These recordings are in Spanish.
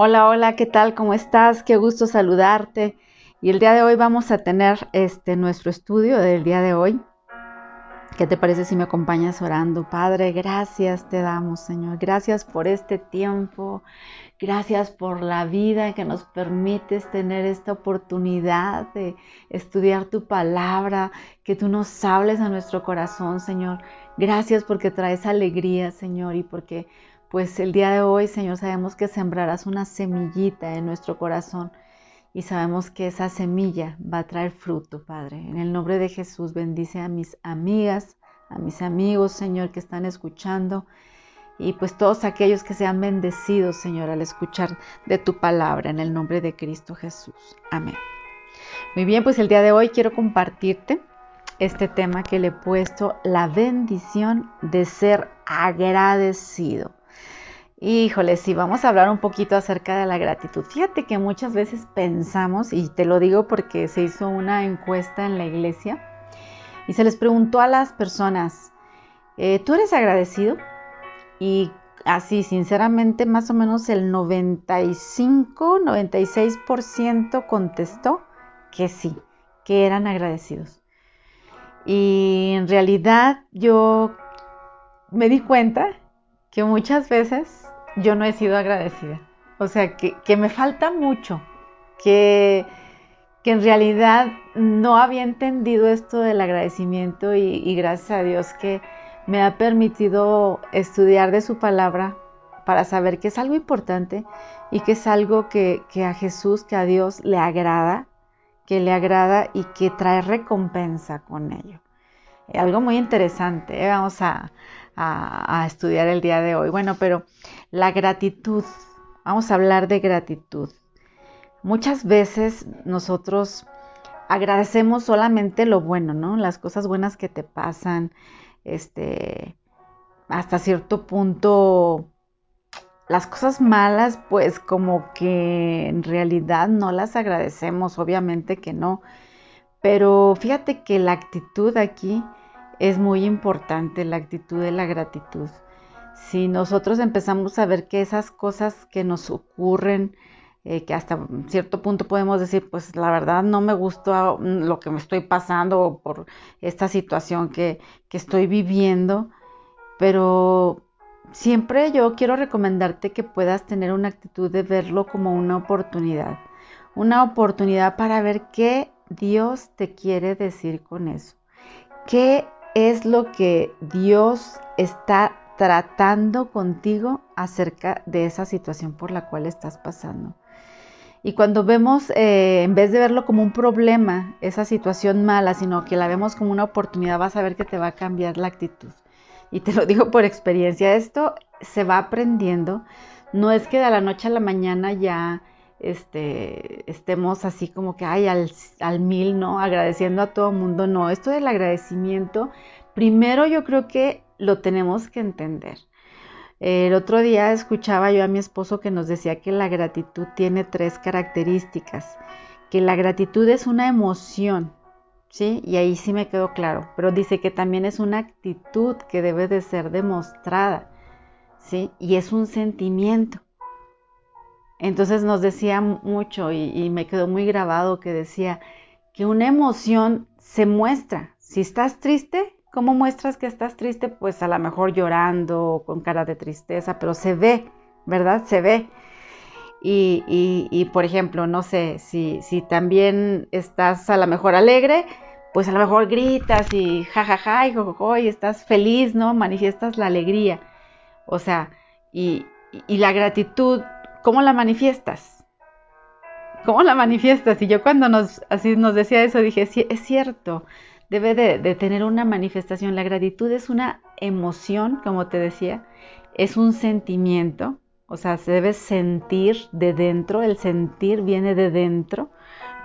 Hola, hola, ¿qué tal? ¿Cómo estás? Qué gusto saludarte. Y el día de hoy vamos a tener este nuestro estudio del día de hoy. ¿Qué te parece si me acompañas orando? Padre, gracias te damos, Señor. Gracias por este tiempo. Gracias por la vida que nos permites tener esta oportunidad de estudiar tu palabra, que tú nos hables a nuestro corazón, Señor. Gracias porque traes alegría, Señor, y porque pues el día de hoy, Señor, sabemos que sembrarás una semillita en nuestro corazón y sabemos que esa semilla va a traer fruto, Padre. En el nombre de Jesús, bendice a mis amigas, a mis amigos, Señor, que están escuchando y pues todos aquellos que sean bendecidos, Señor, al escuchar de tu palabra en el nombre de Cristo Jesús. Amén. Muy bien, pues el día de hoy quiero compartirte este tema que le he puesto, la bendición de ser agradecido. Híjole, sí, vamos a hablar un poquito acerca de la gratitud. Fíjate que muchas veces pensamos, y te lo digo porque se hizo una encuesta en la iglesia, y se les preguntó a las personas, eh, ¿tú eres agradecido? Y así, sinceramente, más o menos el 95, 96% contestó que sí, que eran agradecidos. Y en realidad yo me di cuenta que muchas veces yo no he sido agradecida. O sea, que, me falta mucho, que, que, en realidad no había entendido esto del agradecimiento y, gracias a Dios que me ha permitido estudiar de su palabra para saber que es algo importante y que es algo que, que a Jesús, que a Dios le agrada, que le agrada y que trae recompensa con ello. Algo muy interesante, ¿eh? vamos a, a, estudiar el día de hoy. Bueno, pero la gratitud, vamos a hablar de gratitud. Muchas veces nosotros agradecemos solamente lo bueno, ¿no? Las cosas buenas que te pasan, este, hasta cierto punto, las cosas malas, pues como que en realidad no las agradecemos, obviamente que no. Pero fíjate que la actitud aquí es muy importante la actitud de la gratitud. Si nosotros empezamos a ver que esas cosas que nos ocurren, eh, que hasta cierto punto podemos decir, pues la verdad no me gusta lo que me estoy pasando por esta situación que, que estoy viviendo, pero siempre yo quiero recomendarte que puedas tener una actitud de verlo como una oportunidad, una oportunidad para ver qué Dios te quiere decir con eso, qué es lo que Dios está tratando contigo acerca de esa situación por la cual estás pasando. Y cuando vemos, eh, en vez de verlo como un problema, esa situación mala, sino que la vemos como una oportunidad, vas a ver que te va a cambiar la actitud. Y te lo digo por experiencia, esto se va aprendiendo. No es que de la noche a la mañana ya este, estemos así como que, ay, al, al mil, ¿no? Agradeciendo a todo mundo. No, esto del agradecimiento, primero yo creo que lo tenemos que entender. El otro día escuchaba yo a mi esposo que nos decía que la gratitud tiene tres características, que la gratitud es una emoción, ¿sí? Y ahí sí me quedó claro, pero dice que también es una actitud que debe de ser demostrada, ¿sí? Y es un sentimiento. Entonces nos decía mucho y, me quedó muy grabado que decía que una emoción se muestra. Si estás triste, ¿cómo muestras que estás triste? Pues a lo mejor llorando con cara de tristeza, pero se ve, ¿verdad? Se ve. Y, por ejemplo, no sé, si, si también estás a lo mejor alegre, pues a lo mejor gritas y jajaja y jojojo y estás feliz, ¿no? Manifiestas la alegría. O sea, y, y la gratitud ¿Cómo la manifiestas? ¿Cómo la manifiestas? Y yo cuando nos, así nos decía eso dije, sí, es cierto, debe de, tener una manifestación. La gratitud es una emoción, como te decía, es un sentimiento, o sea, se debe sentir de dentro, el sentir viene de dentro,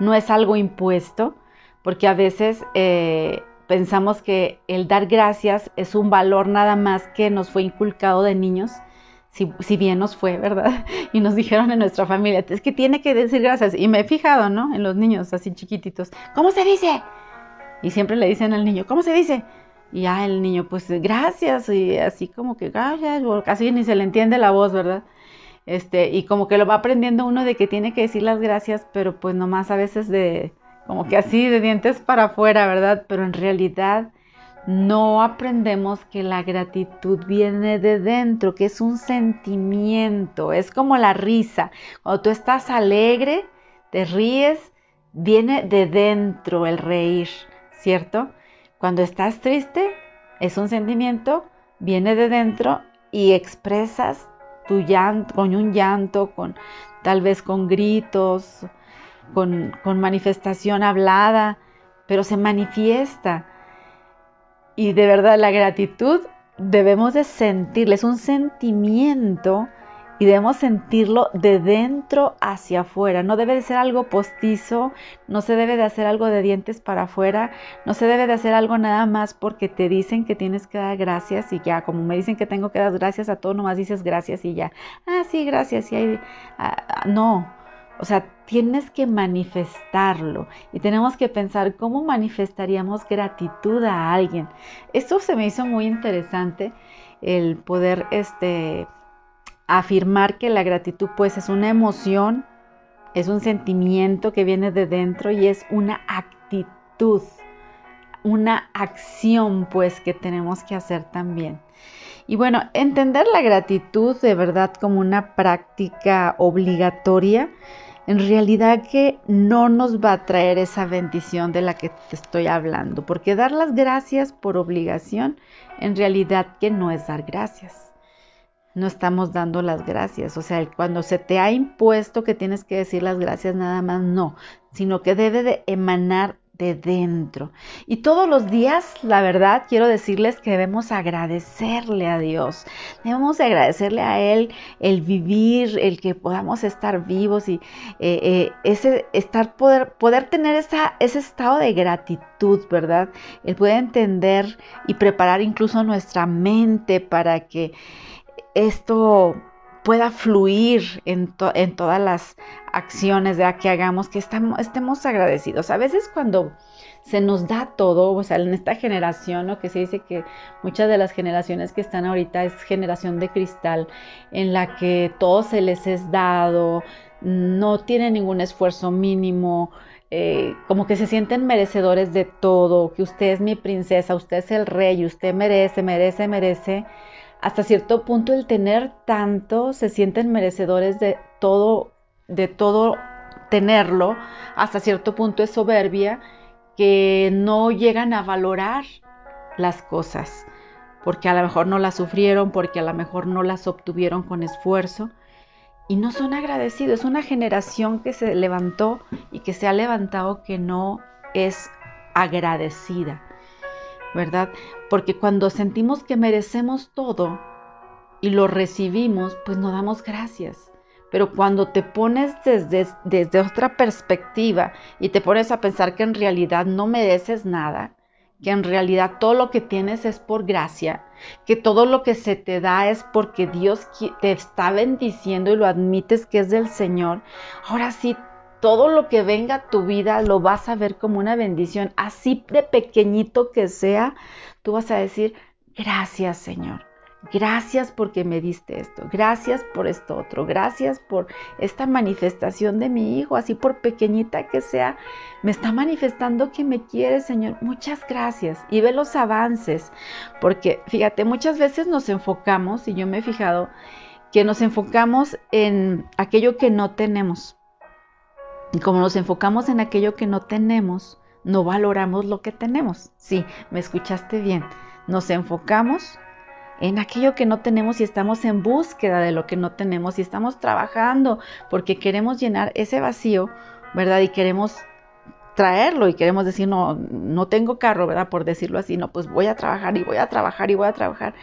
no es algo impuesto, porque a veces eh, pensamos que el dar gracias es un valor nada más que nos fue inculcado de niños si, bien nos fue, ¿verdad? Y nos dijeron en nuestra familia, es que tiene que decir gracias. Y me he fijado, ¿no? En los niños así chiquititos, ¿cómo se dice? Y siempre le dicen al niño, ¿cómo se dice? Y ya el niño, pues gracias, y así como que gracias, casi ni se le entiende la voz, ¿verdad? Este, y como que lo va aprendiendo uno de que tiene que decir las gracias, pero pues nomás a veces de, como que así, de dientes para afuera, ¿verdad? Pero en realidad no aprendemos que la gratitud viene de dentro, que es un sentimiento, es como la risa. Cuando tú estás alegre, te ríes, viene de dentro el reír, ¿cierto? Cuando estás triste, es un sentimiento, viene de dentro y expresas tu llanto, con un llanto, con tal vez con gritos, con, con manifestación hablada, pero se manifiesta. Y de verdad la gratitud debemos de sentirla, es un sentimiento y debemos sentirlo de dentro hacia afuera. No debe de ser algo postizo, no se debe de hacer algo de dientes para afuera, no se debe de hacer algo nada más porque te dicen que tienes que dar gracias y ya, como me dicen que tengo que dar gracias a todo, nomás dices gracias y ya. Ah, sí, gracias, y hay... Ah, ah, no, o sea, tienes que manifestarlo y tenemos que pensar cómo manifestaríamos gratitud a alguien. Esto se me hizo muy interesante el poder este afirmar que la gratitud pues es una emoción, es un sentimiento que viene de dentro y es una actitud, una acción pues que tenemos que hacer también. Y bueno, entender la gratitud de verdad como una práctica obligatoria, en realidad que no nos va a traer esa bendición de la que te estoy hablando, porque dar las gracias por obligación, en realidad que no es dar gracias no estamos dando las gracias. O sea, cuando se te ha impuesto que tienes que decir las gracias nada más, no, sino que debe de emanar de dentro. Y todos los días, la verdad, quiero decirles que debemos agradecerle a Dios. Debemos agradecerle a Él el vivir, el que podamos estar vivos y eh, eh, ese estar poder, poder tener esa, ese estado de gratitud, ¿verdad? El poder entender y preparar incluso nuestra mente para que esto pueda fluir en, todas las acciones de que hagamos, que estemos agradecidos. A veces cuando se nos da todo, o sea, en esta generación, ¿no? que se dice que muchas de las generaciones que están ahorita es generación de cristal, en la que todo se les es dado, no tienen ningún esfuerzo mínimo, eh, como que se sienten merecedores de todo, que usted es mi princesa, usted es el rey, usted merece, merece, merece hasta cierto punto el tener tanto se sienten merecedores de todo, de todo tenerlo, hasta cierto punto es soberbia que no llegan a valorar las cosas, porque a lo mejor no las sufrieron, porque a lo mejor no las obtuvieron con esfuerzo y no son agradecidos. Es una generación que se levantó y que se ha levantado que no es agradecida. ¿Verdad? Porque cuando sentimos que merecemos todo y lo recibimos, pues no damos gracias. Pero cuando te pones desde, desde otra perspectiva y te pones a pensar que en realidad no mereces nada, que en realidad todo lo que tienes es por gracia, que todo lo que se te da es porque Dios te está bendiciendo y lo admites que es del Señor, ahora sí todo lo que venga a tu vida lo vas a ver como una bendición, así de pequeñito que sea, tú vas a decir, gracias Señor. Gracias porque me diste esto, gracias por esto otro, gracias por esta manifestación de mi hijo, así por pequeñita que sea, me está manifestando que me quiere, Señor. Muchas gracias. Y ve los avances, porque fíjate, muchas veces nos enfocamos, y yo me he fijado, que nos enfocamos en aquello que no tenemos. Y como nos enfocamos en aquello que no tenemos, no valoramos lo que tenemos. Sí, me escuchaste bien. Nos enfocamos en aquello que no tenemos y estamos en búsqueda de lo que no tenemos y estamos trabajando porque queremos llenar ese vacío, ¿verdad? Y queremos traerlo y queremos decir, no, no tengo carro, ¿verdad? Por decirlo así, no, pues voy a trabajar y voy a trabajar y voy a trabajar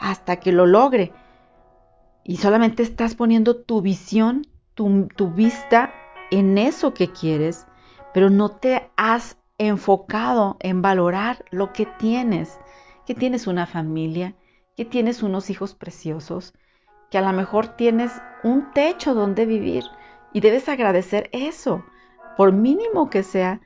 hasta que lo logre. Y solamente estás poniendo tu visión, tu, tu vista en eso que quieres, pero no te has enfocado en valorar lo que tienes, que tienes una familia, que tienes unos hijos preciosos, que a lo mejor tienes un techo donde vivir y debes agradecer eso, por mínimo que sea,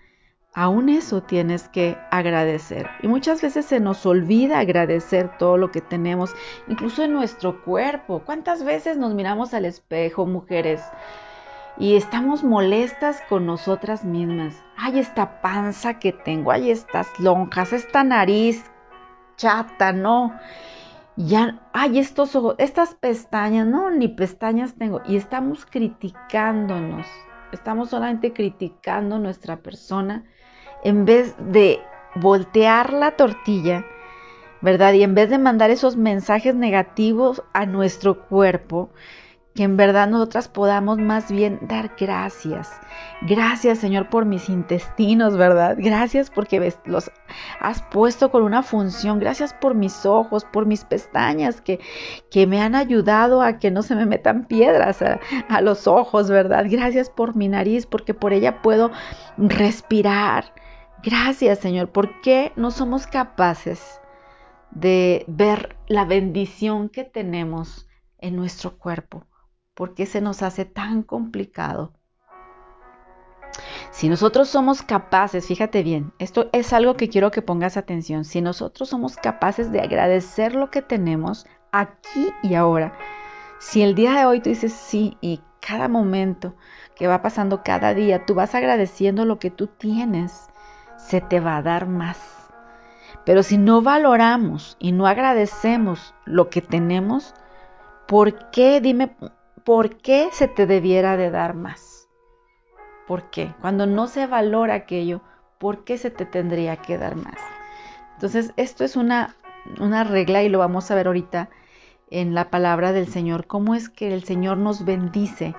aún eso tienes que agradecer. Y muchas veces se nos olvida agradecer todo lo que tenemos, incluso en nuestro cuerpo. ¿Cuántas veces nos miramos al espejo, mujeres? Y estamos molestas con nosotras mismas. Ay, esta panza que tengo, ay, estas lonjas, esta nariz chata, no. Ya, ay, estos ojos, estas pestañas, no, ni pestañas tengo. Y estamos criticándonos. Estamos solamente criticando nuestra persona en vez de voltear la tortilla, ¿verdad? Y en vez de mandar esos mensajes negativos a nuestro cuerpo, que en verdad nosotras podamos más bien dar gracias. Gracias Señor por mis intestinos, ¿verdad? Gracias porque los has puesto con una función. Gracias por mis ojos, por mis pestañas que, que me han ayudado a que no se me metan piedras a, a los ojos, ¿verdad? Gracias por mi nariz porque por ella puedo respirar. Gracias Señor, ¿por qué no somos capaces de ver la bendición que tenemos en nuestro cuerpo? ¿Por qué se nos hace tan complicado? Si nosotros somos capaces, fíjate bien, esto es algo que quiero que pongas atención, si nosotros somos capaces de agradecer lo que tenemos aquí y ahora, si el día de hoy tú dices sí y cada momento que va pasando cada día, tú vas agradeciendo lo que tú tienes, se te va a dar más. Pero si no valoramos y no agradecemos lo que tenemos, ¿por qué? Dime, ¿por qué se te debiera de dar más? ¿Por qué? Cuando no se valora aquello, ¿por qué se te tendría que dar más? Entonces, esto es una, una regla y lo vamos a ver ahorita en la palabra del Señor, cómo es que el Señor nos bendice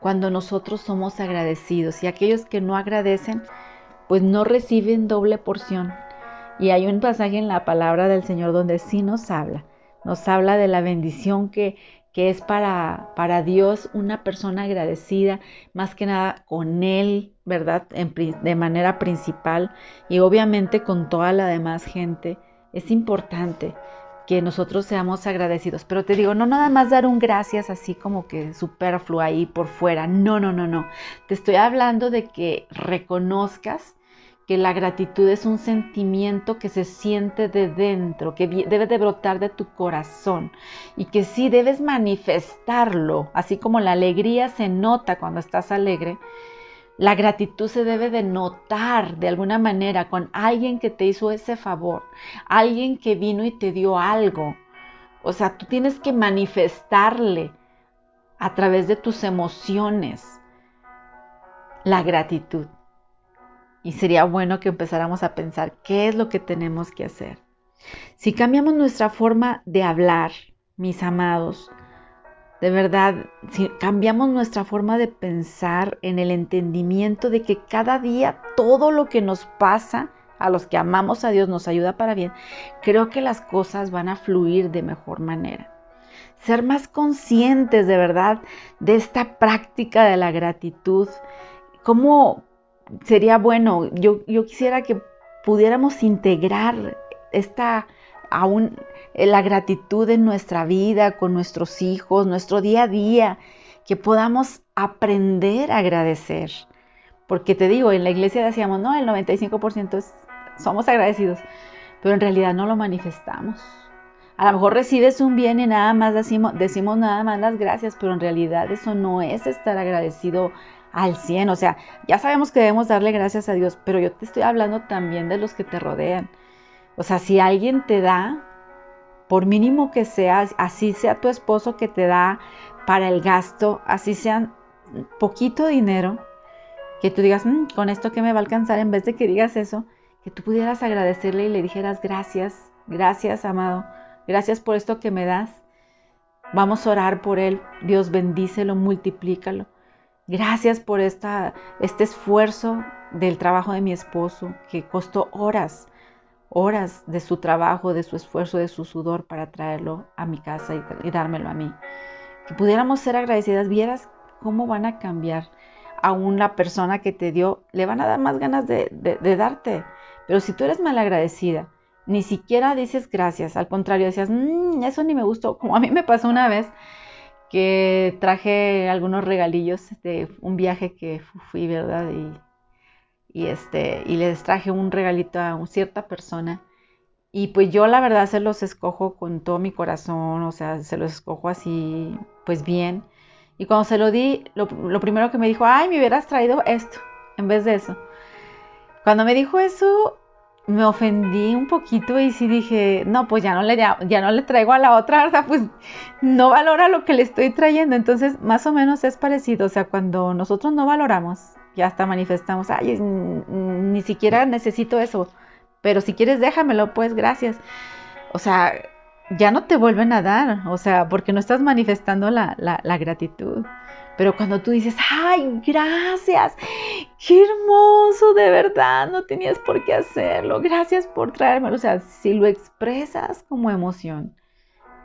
cuando nosotros somos agradecidos y aquellos que no agradecen, pues no reciben doble porción. Y hay un pasaje en la palabra del Señor donde sí nos habla, nos habla de la bendición que, que es para, para Dios una persona agradecida, más que nada con Él, ¿verdad? de manera principal y obviamente con toda la demás gente. Es importante que nosotros seamos agradecidos. Pero te digo, no nada más dar un gracias así como que superfluo ahí por fuera. No, no, no, no. Te estoy hablando de que reconozcas que la gratitud es un sentimiento que se siente de dentro, que debe de brotar de tu corazón y que sí debes manifestarlo, así como la alegría se nota cuando estás alegre. La gratitud se debe de notar de alguna manera con alguien que te hizo ese favor, alguien que vino y te dio algo. O sea, tú tienes que manifestarle a través de tus emociones la gratitud. Y sería bueno que empezáramos a pensar qué es lo que tenemos que hacer. Si cambiamos nuestra forma de hablar, mis amados, de verdad, si cambiamos nuestra forma de pensar en el entendimiento de que cada día todo lo que nos pasa a los que amamos a Dios nos ayuda para bien, creo que las cosas van a fluir de mejor manera. Ser más conscientes de verdad de esta práctica de la gratitud, cómo sería bueno, yo, yo quisiera que pudiéramos integrar esta aún eh, la gratitud en nuestra vida, con nuestros hijos, nuestro día a día, que podamos aprender a agradecer. Porque te digo, en la iglesia decíamos, no, el 95% somos agradecidos, pero en realidad no lo manifestamos. A lo mejor recibes un bien y nada más decimos, decimos nada más las gracias, pero en realidad eso no es estar agradecido al 100. O sea, ya sabemos que debemos darle gracias a Dios, pero yo te estoy hablando también de los que te rodean. O sea, si alguien te da, por mínimo que sea, así sea tu esposo que te da para el gasto, así sea poquito dinero, que tú digas, mm, con esto que me va a alcanzar, en vez de que digas eso, que tú pudieras agradecerle y le dijeras, gracias, gracias, amado, gracias por esto que me das. Vamos a orar por él. Dios bendícelo, multiplícalo. Gracias por esta, este esfuerzo del trabajo de mi esposo, que costó horas, horas de su trabajo, de su esfuerzo, de su sudor para traerlo a mi casa y, dármelo a mí. Que pudiéramos ser agradecidas, vieras cómo van a cambiar a una persona que te dio, le van a dar más ganas de, darte. Pero si tú eres malagradecida, ni siquiera dices gracias, al contrario, decías, mmm, eso ni me gustó, como a mí me pasó una vez que traje algunos regalillos de un viaje que fui, ¿verdad? Y, y, este, y les traje un regalito a cierta persona. Y pues yo la verdad se los escojo con todo mi corazón, o sea, se los escojo así, pues bien. Y cuando se lo di, lo, primero que me dijo, ay, me hubieras traído esto en vez de eso. Cuando me dijo eso, me ofendí un poquito y sí dije, no, pues ya no le, ya, no le traigo a la otra, ¿verdad? Pues no valora lo que le estoy trayendo. Entonces, más o menos es parecido. O sea, cuando nosotros no valoramos, ya hasta manifestamos, ay, ni siquiera necesito eso pero si quieres déjamelo, pues gracias. O sea, ya no te vuelven a dar, o sea, porque no estás manifestando la, la, gratitud. Pero cuando tú dices, ay, gracias, qué hermoso, de verdad, no tenías por qué hacerlo, gracias por traérmelo, o sea, si lo expresas como emoción,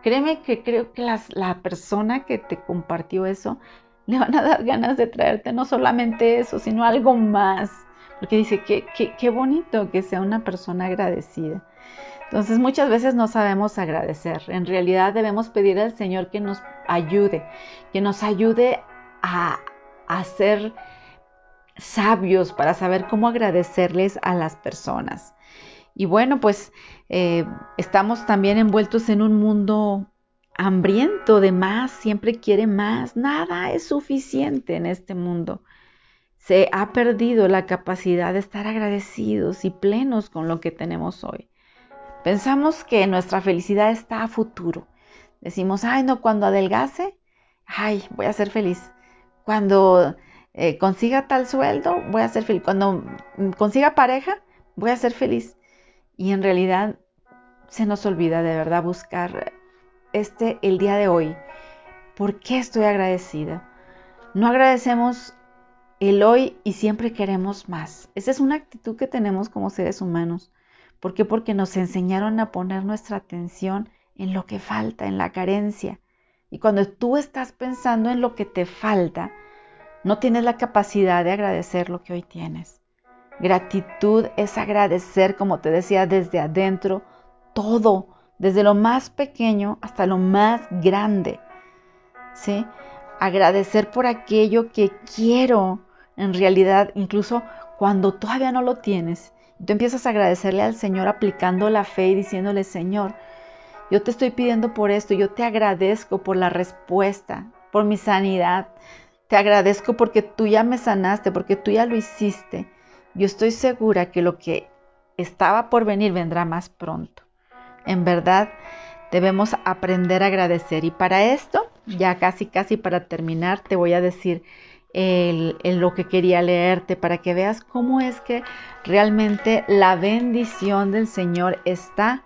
créeme que creo que la persona que te compartió eso, le van a dar ganas de traerte no solamente eso, sino algo más porque dice que qué bonito que sea una persona agradecida. Entonces muchas veces no sabemos agradecer. En realidad debemos pedir al Señor que nos ayude, que nos ayude a, ser sabios para saber cómo agradecerles a las personas. Y bueno, pues eh, estamos también envueltos en un mundo hambriento de más, siempre quiere más, nada es suficiente en este mundo se ha perdido la capacidad de estar agradecidos y plenos con lo que tenemos hoy. Pensamos que nuestra felicidad está a futuro. Decimos, ay, no, cuando adelgace, ay, voy a ser feliz. Cuando eh, consiga tal sueldo, voy a ser feliz. Cuando mm, consiga pareja, voy a ser feliz. Y en realidad se nos olvida de verdad buscar este el día de hoy. ¿Por qué estoy agradecida? No agradecemos el hoy y siempre queremos más. Esa es una actitud que tenemos como seres humanos. ¿Por qué? Porque nos enseñaron a poner nuestra atención en lo que falta, en la carencia. Y cuando tú estás pensando en lo que te falta, no tienes la capacidad de agradecer lo que hoy tienes. Gratitud es agradecer, como te decía, desde adentro, todo, desde lo más pequeño hasta lo más grande. ¿Sí? Agradecer por aquello que quiero, en realidad, incluso cuando todavía no lo tienes, tú empiezas a agradecerle al Señor aplicando la fe y diciéndole, Señor, yo te estoy pidiendo por esto, yo te agradezco por la respuesta, por mi sanidad, te agradezco porque tú ya me sanaste, porque tú ya lo hiciste. Yo estoy segura que lo que estaba por venir vendrá más pronto. En verdad, debemos aprender a agradecer. Y para esto, ya casi, casi para terminar, te voy a decir lo que quería leerte para que veas cómo es que realmente la bendición del Señor está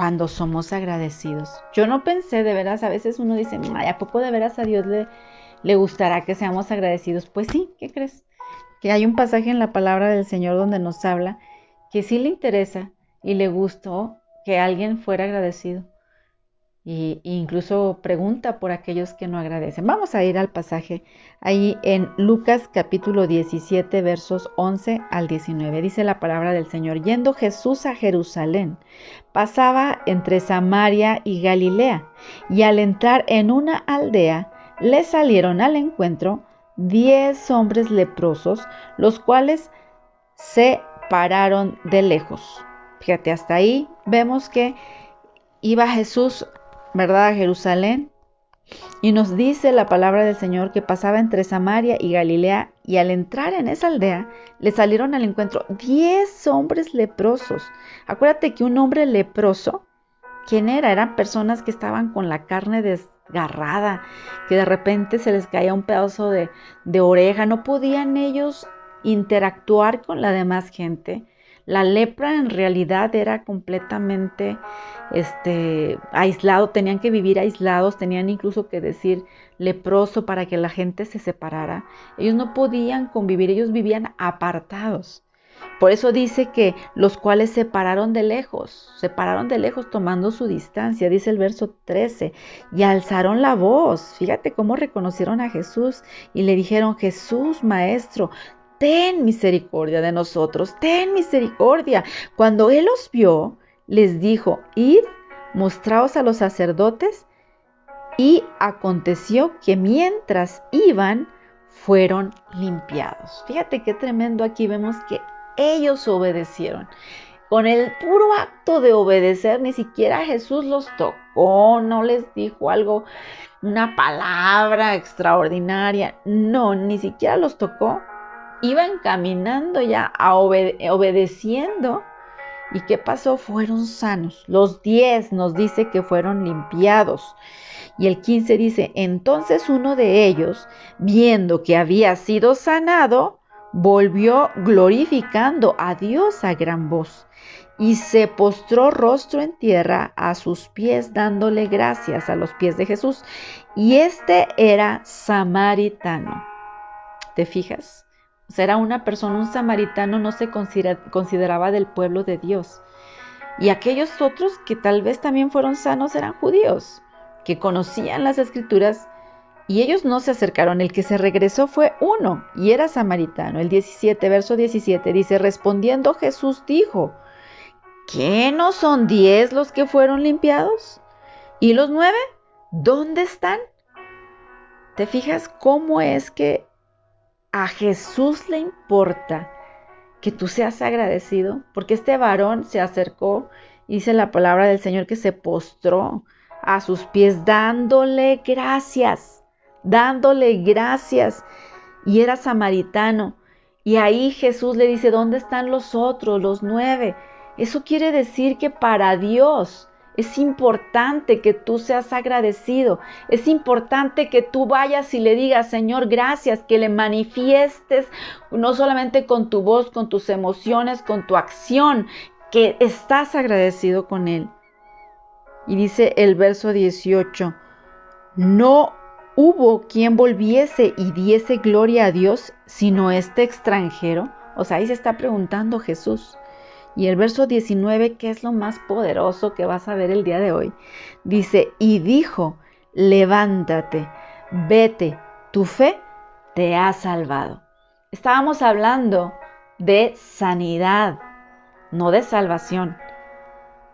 cuando somos agradecidos. Yo no pensé, de veras, a veces uno dice, Ay, ¿a poco de veras a Dios le, le gustará que seamos agradecidos? Pues sí, ¿qué crees? Que hay un pasaje en la palabra del Señor donde nos habla que sí le interesa y le gustó que alguien fuera agradecido y, incluso pregunta por aquellos que no agradecen. Vamos a ir al pasaje ahí en Lucas capítulo 17 versos 11 al 19. Dice la palabra del Señor, yendo Jesús a Jerusalén, pasaba entre Samaria y Galilea, y al entrar en una aldea, le salieron al encuentro diez hombres leprosos, los cuales se pararon de lejos. Fíjate, hasta ahí vemos que iba Jesús ¿verdad? A Jerusalén. Y nos dice la palabra del Señor que pasaba entre Samaria y Galilea y al entrar en esa aldea le salieron al encuentro diez hombres leprosos. Acuérdate que un hombre leproso, ¿quién era? Eran personas que estaban con la carne desgarrada, que de repente se les caía un pedazo de, de oreja, no podían ellos interactuar con la demás gente. La lepra en realidad era completamente este, aislado, tenían que vivir aislados, tenían incluso que decir leproso para que la gente se separara. Ellos no podían convivir, ellos vivían apartados. Por eso dice que los cuales se pararon de lejos, se pararon de lejos tomando su distancia, dice el verso 13, y alzaron la voz. Fíjate cómo reconocieron a Jesús y le dijeron, Jesús, Maestro, ten misericordia de nosotros, ten misericordia. Cuando Él los vio, les dijo, id, mostraos a los sacerdotes. Y aconteció que mientras iban, fueron limpiados. Fíjate qué tremendo aquí vemos que ellos obedecieron. Con el puro acto de obedecer, ni siquiera Jesús los tocó, no les dijo algo, una palabra extraordinaria. No, ni siquiera los tocó. Iban caminando ya, obedeciendo. ¿Y qué pasó? Fueron sanos. Los diez nos dice que fueron limpiados. Y el 15 dice, entonces uno de ellos, viendo que había sido sanado, volvió glorificando a Dios a gran voz y se postró rostro en tierra a sus pies dándole gracias a los pies de Jesús. Y este era samaritano. ¿Te fijas? Era una persona, un samaritano no se consideraba del pueblo de Dios. Y aquellos otros que tal vez también fueron sanos eran judíos, que conocían las escrituras y ellos no se acercaron. El que se regresó fue uno y era samaritano. El 17, verso 17 dice, respondiendo Jesús dijo, ¿Qué no son diez los que fueron limpiados? ¿Y los nueve? ¿Dónde están? ¿Te fijas cómo es que a Jesús le importa que tú seas agradecido? Porque este varón se acercó, dice la palabra del Señor, que se postró a sus pies dándole gracias, dándole gracias. Y era samaritano. Y ahí Jesús le dice, ¿dónde están los otros, los nueve? Eso quiere decir que para Dios es importante que tú seas agradecido. Es importante que tú vayas y le digas, Señor, gracias, que le manifiestes no solamente con tu voz, con tus emociones, con tu acción, que estás agradecido con Él. Y dice el verso 18, no hubo quien volviese y diese gloria a Dios sino este extranjero. O sea, ahí se está preguntando Jesús. Y el verso 19, que es lo más poderoso que vas a ver el día de hoy, dice, y dijo, levántate, vete, tu fe te ha salvado. Estábamos hablando de sanidad, no de salvación.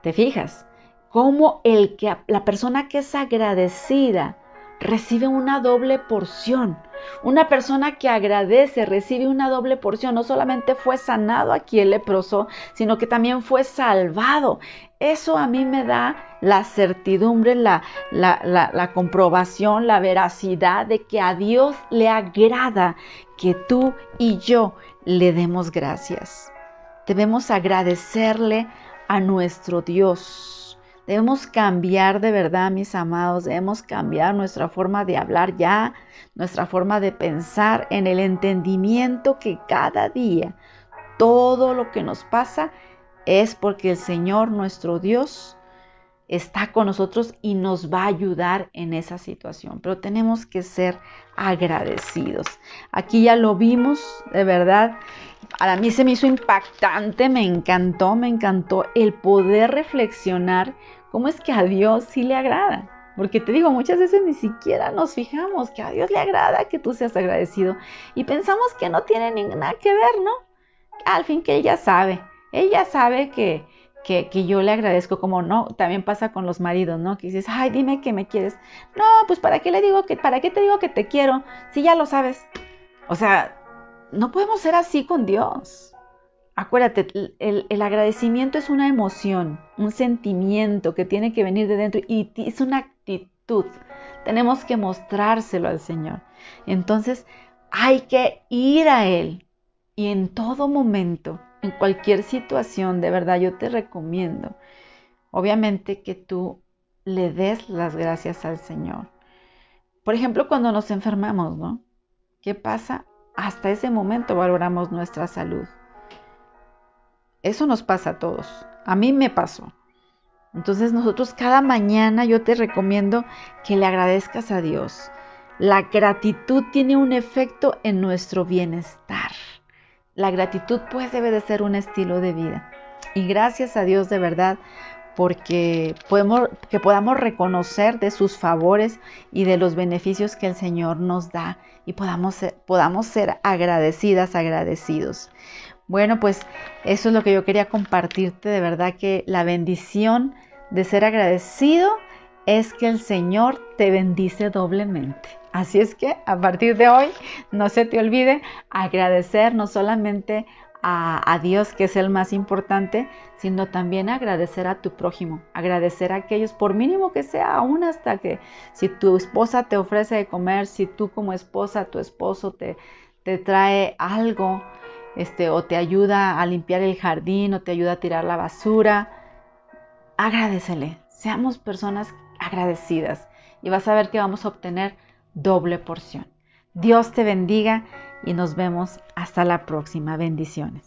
¿Te fijas? Cómo el que la persona que es agradecida recibe una doble porción. Una persona que agradece recibe una doble porción. No solamente fue sanado aquí el leproso, sino que también fue salvado. Eso a mí me da la certidumbre, la, la, comprobación, la veracidad de que a Dios le agrada que tú y yo le demos gracias. Debemos agradecerle a nuestro Dios Debemos cambiar de verdad, mis amados, debemos cambiar nuestra forma de hablar ya, nuestra forma de pensar en el entendimiento que cada día todo lo que nos pasa es porque el Señor nuestro Dios está con nosotros y nos va a ayudar en esa situación. Pero tenemos que ser agradecidos. Aquí ya lo vimos, de verdad. A mí se me hizo impactante, me encantó, me encantó el poder reflexionar cómo es que a Dios sí le agrada. Porque te digo, muchas veces ni siquiera nos fijamos que a Dios le agrada que tú seas agradecido y pensamos que no tiene nada que ver, ¿no? Al fin que ella sabe, ella sabe que, que, que, yo le agradezco, como no, también pasa con los maridos, ¿no? Que dices, ay, dime que me quieres. No, pues ¿para qué le digo que, para qué te digo que te quiero? Si ya lo sabes. O sea, no podemos ser así con Dios. Acuérdate, el, agradecimiento es una emoción, un sentimiento que tiene que venir de dentro y es una actitud. Tenemos que mostrárselo al Señor. Entonces, hay que ir a Él y en todo momento, en cualquier situación, de verdad yo te recomiendo, obviamente que tú le des las gracias al Señor. Por ejemplo, cuando nos enfermamos, ¿no? ¿Qué pasa? Hasta ese momento valoramos nuestra salud. Eso nos pasa a todos. A mí me pasó. Entonces nosotros cada mañana yo te recomiendo que le agradezcas a Dios. La gratitud tiene un efecto en nuestro bienestar. La gratitud pues debe de ser un estilo de vida. Y gracias a Dios de verdad porque podemos, que podamos reconocer de sus favores y de los beneficios que el Señor nos da y podamos podamos ser agradecidas, agradecidos. Bueno, pues eso es lo que yo quería compartirte. De verdad que la bendición de ser agradecido es que el Señor te bendice doblemente. Así es que a partir de hoy no se te olvide agradecer no solamente a, Dios, que es el más importante, sino también agradecer a tu prójimo, agradecer a aquellos, por mínimo que sea, aún hasta que si tu esposa te ofrece de comer, si tú como esposa, tu esposo te, te trae algo, este, o te ayuda a limpiar el jardín, o te ayuda a tirar la basura, agradecele, seamos personas agradecidas y vas a ver que vamos a obtener doble porción. Dios te bendiga y nos vemos hasta la próxima. Bendiciones.